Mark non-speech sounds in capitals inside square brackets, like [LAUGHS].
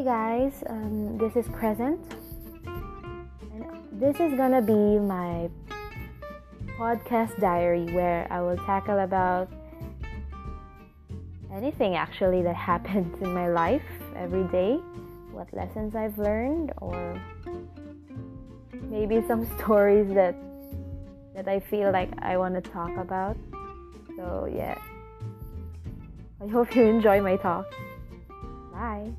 Hey guys, um, this is Crescent, and this is gonna be my podcast diary where I will tackle about anything actually that [LAUGHS] happens in my life every day, what lessons I've learned, or maybe some [LAUGHS] stories that that I feel like I want to talk about. So yeah, I hope you [LAUGHS] enjoy my talk. Bye.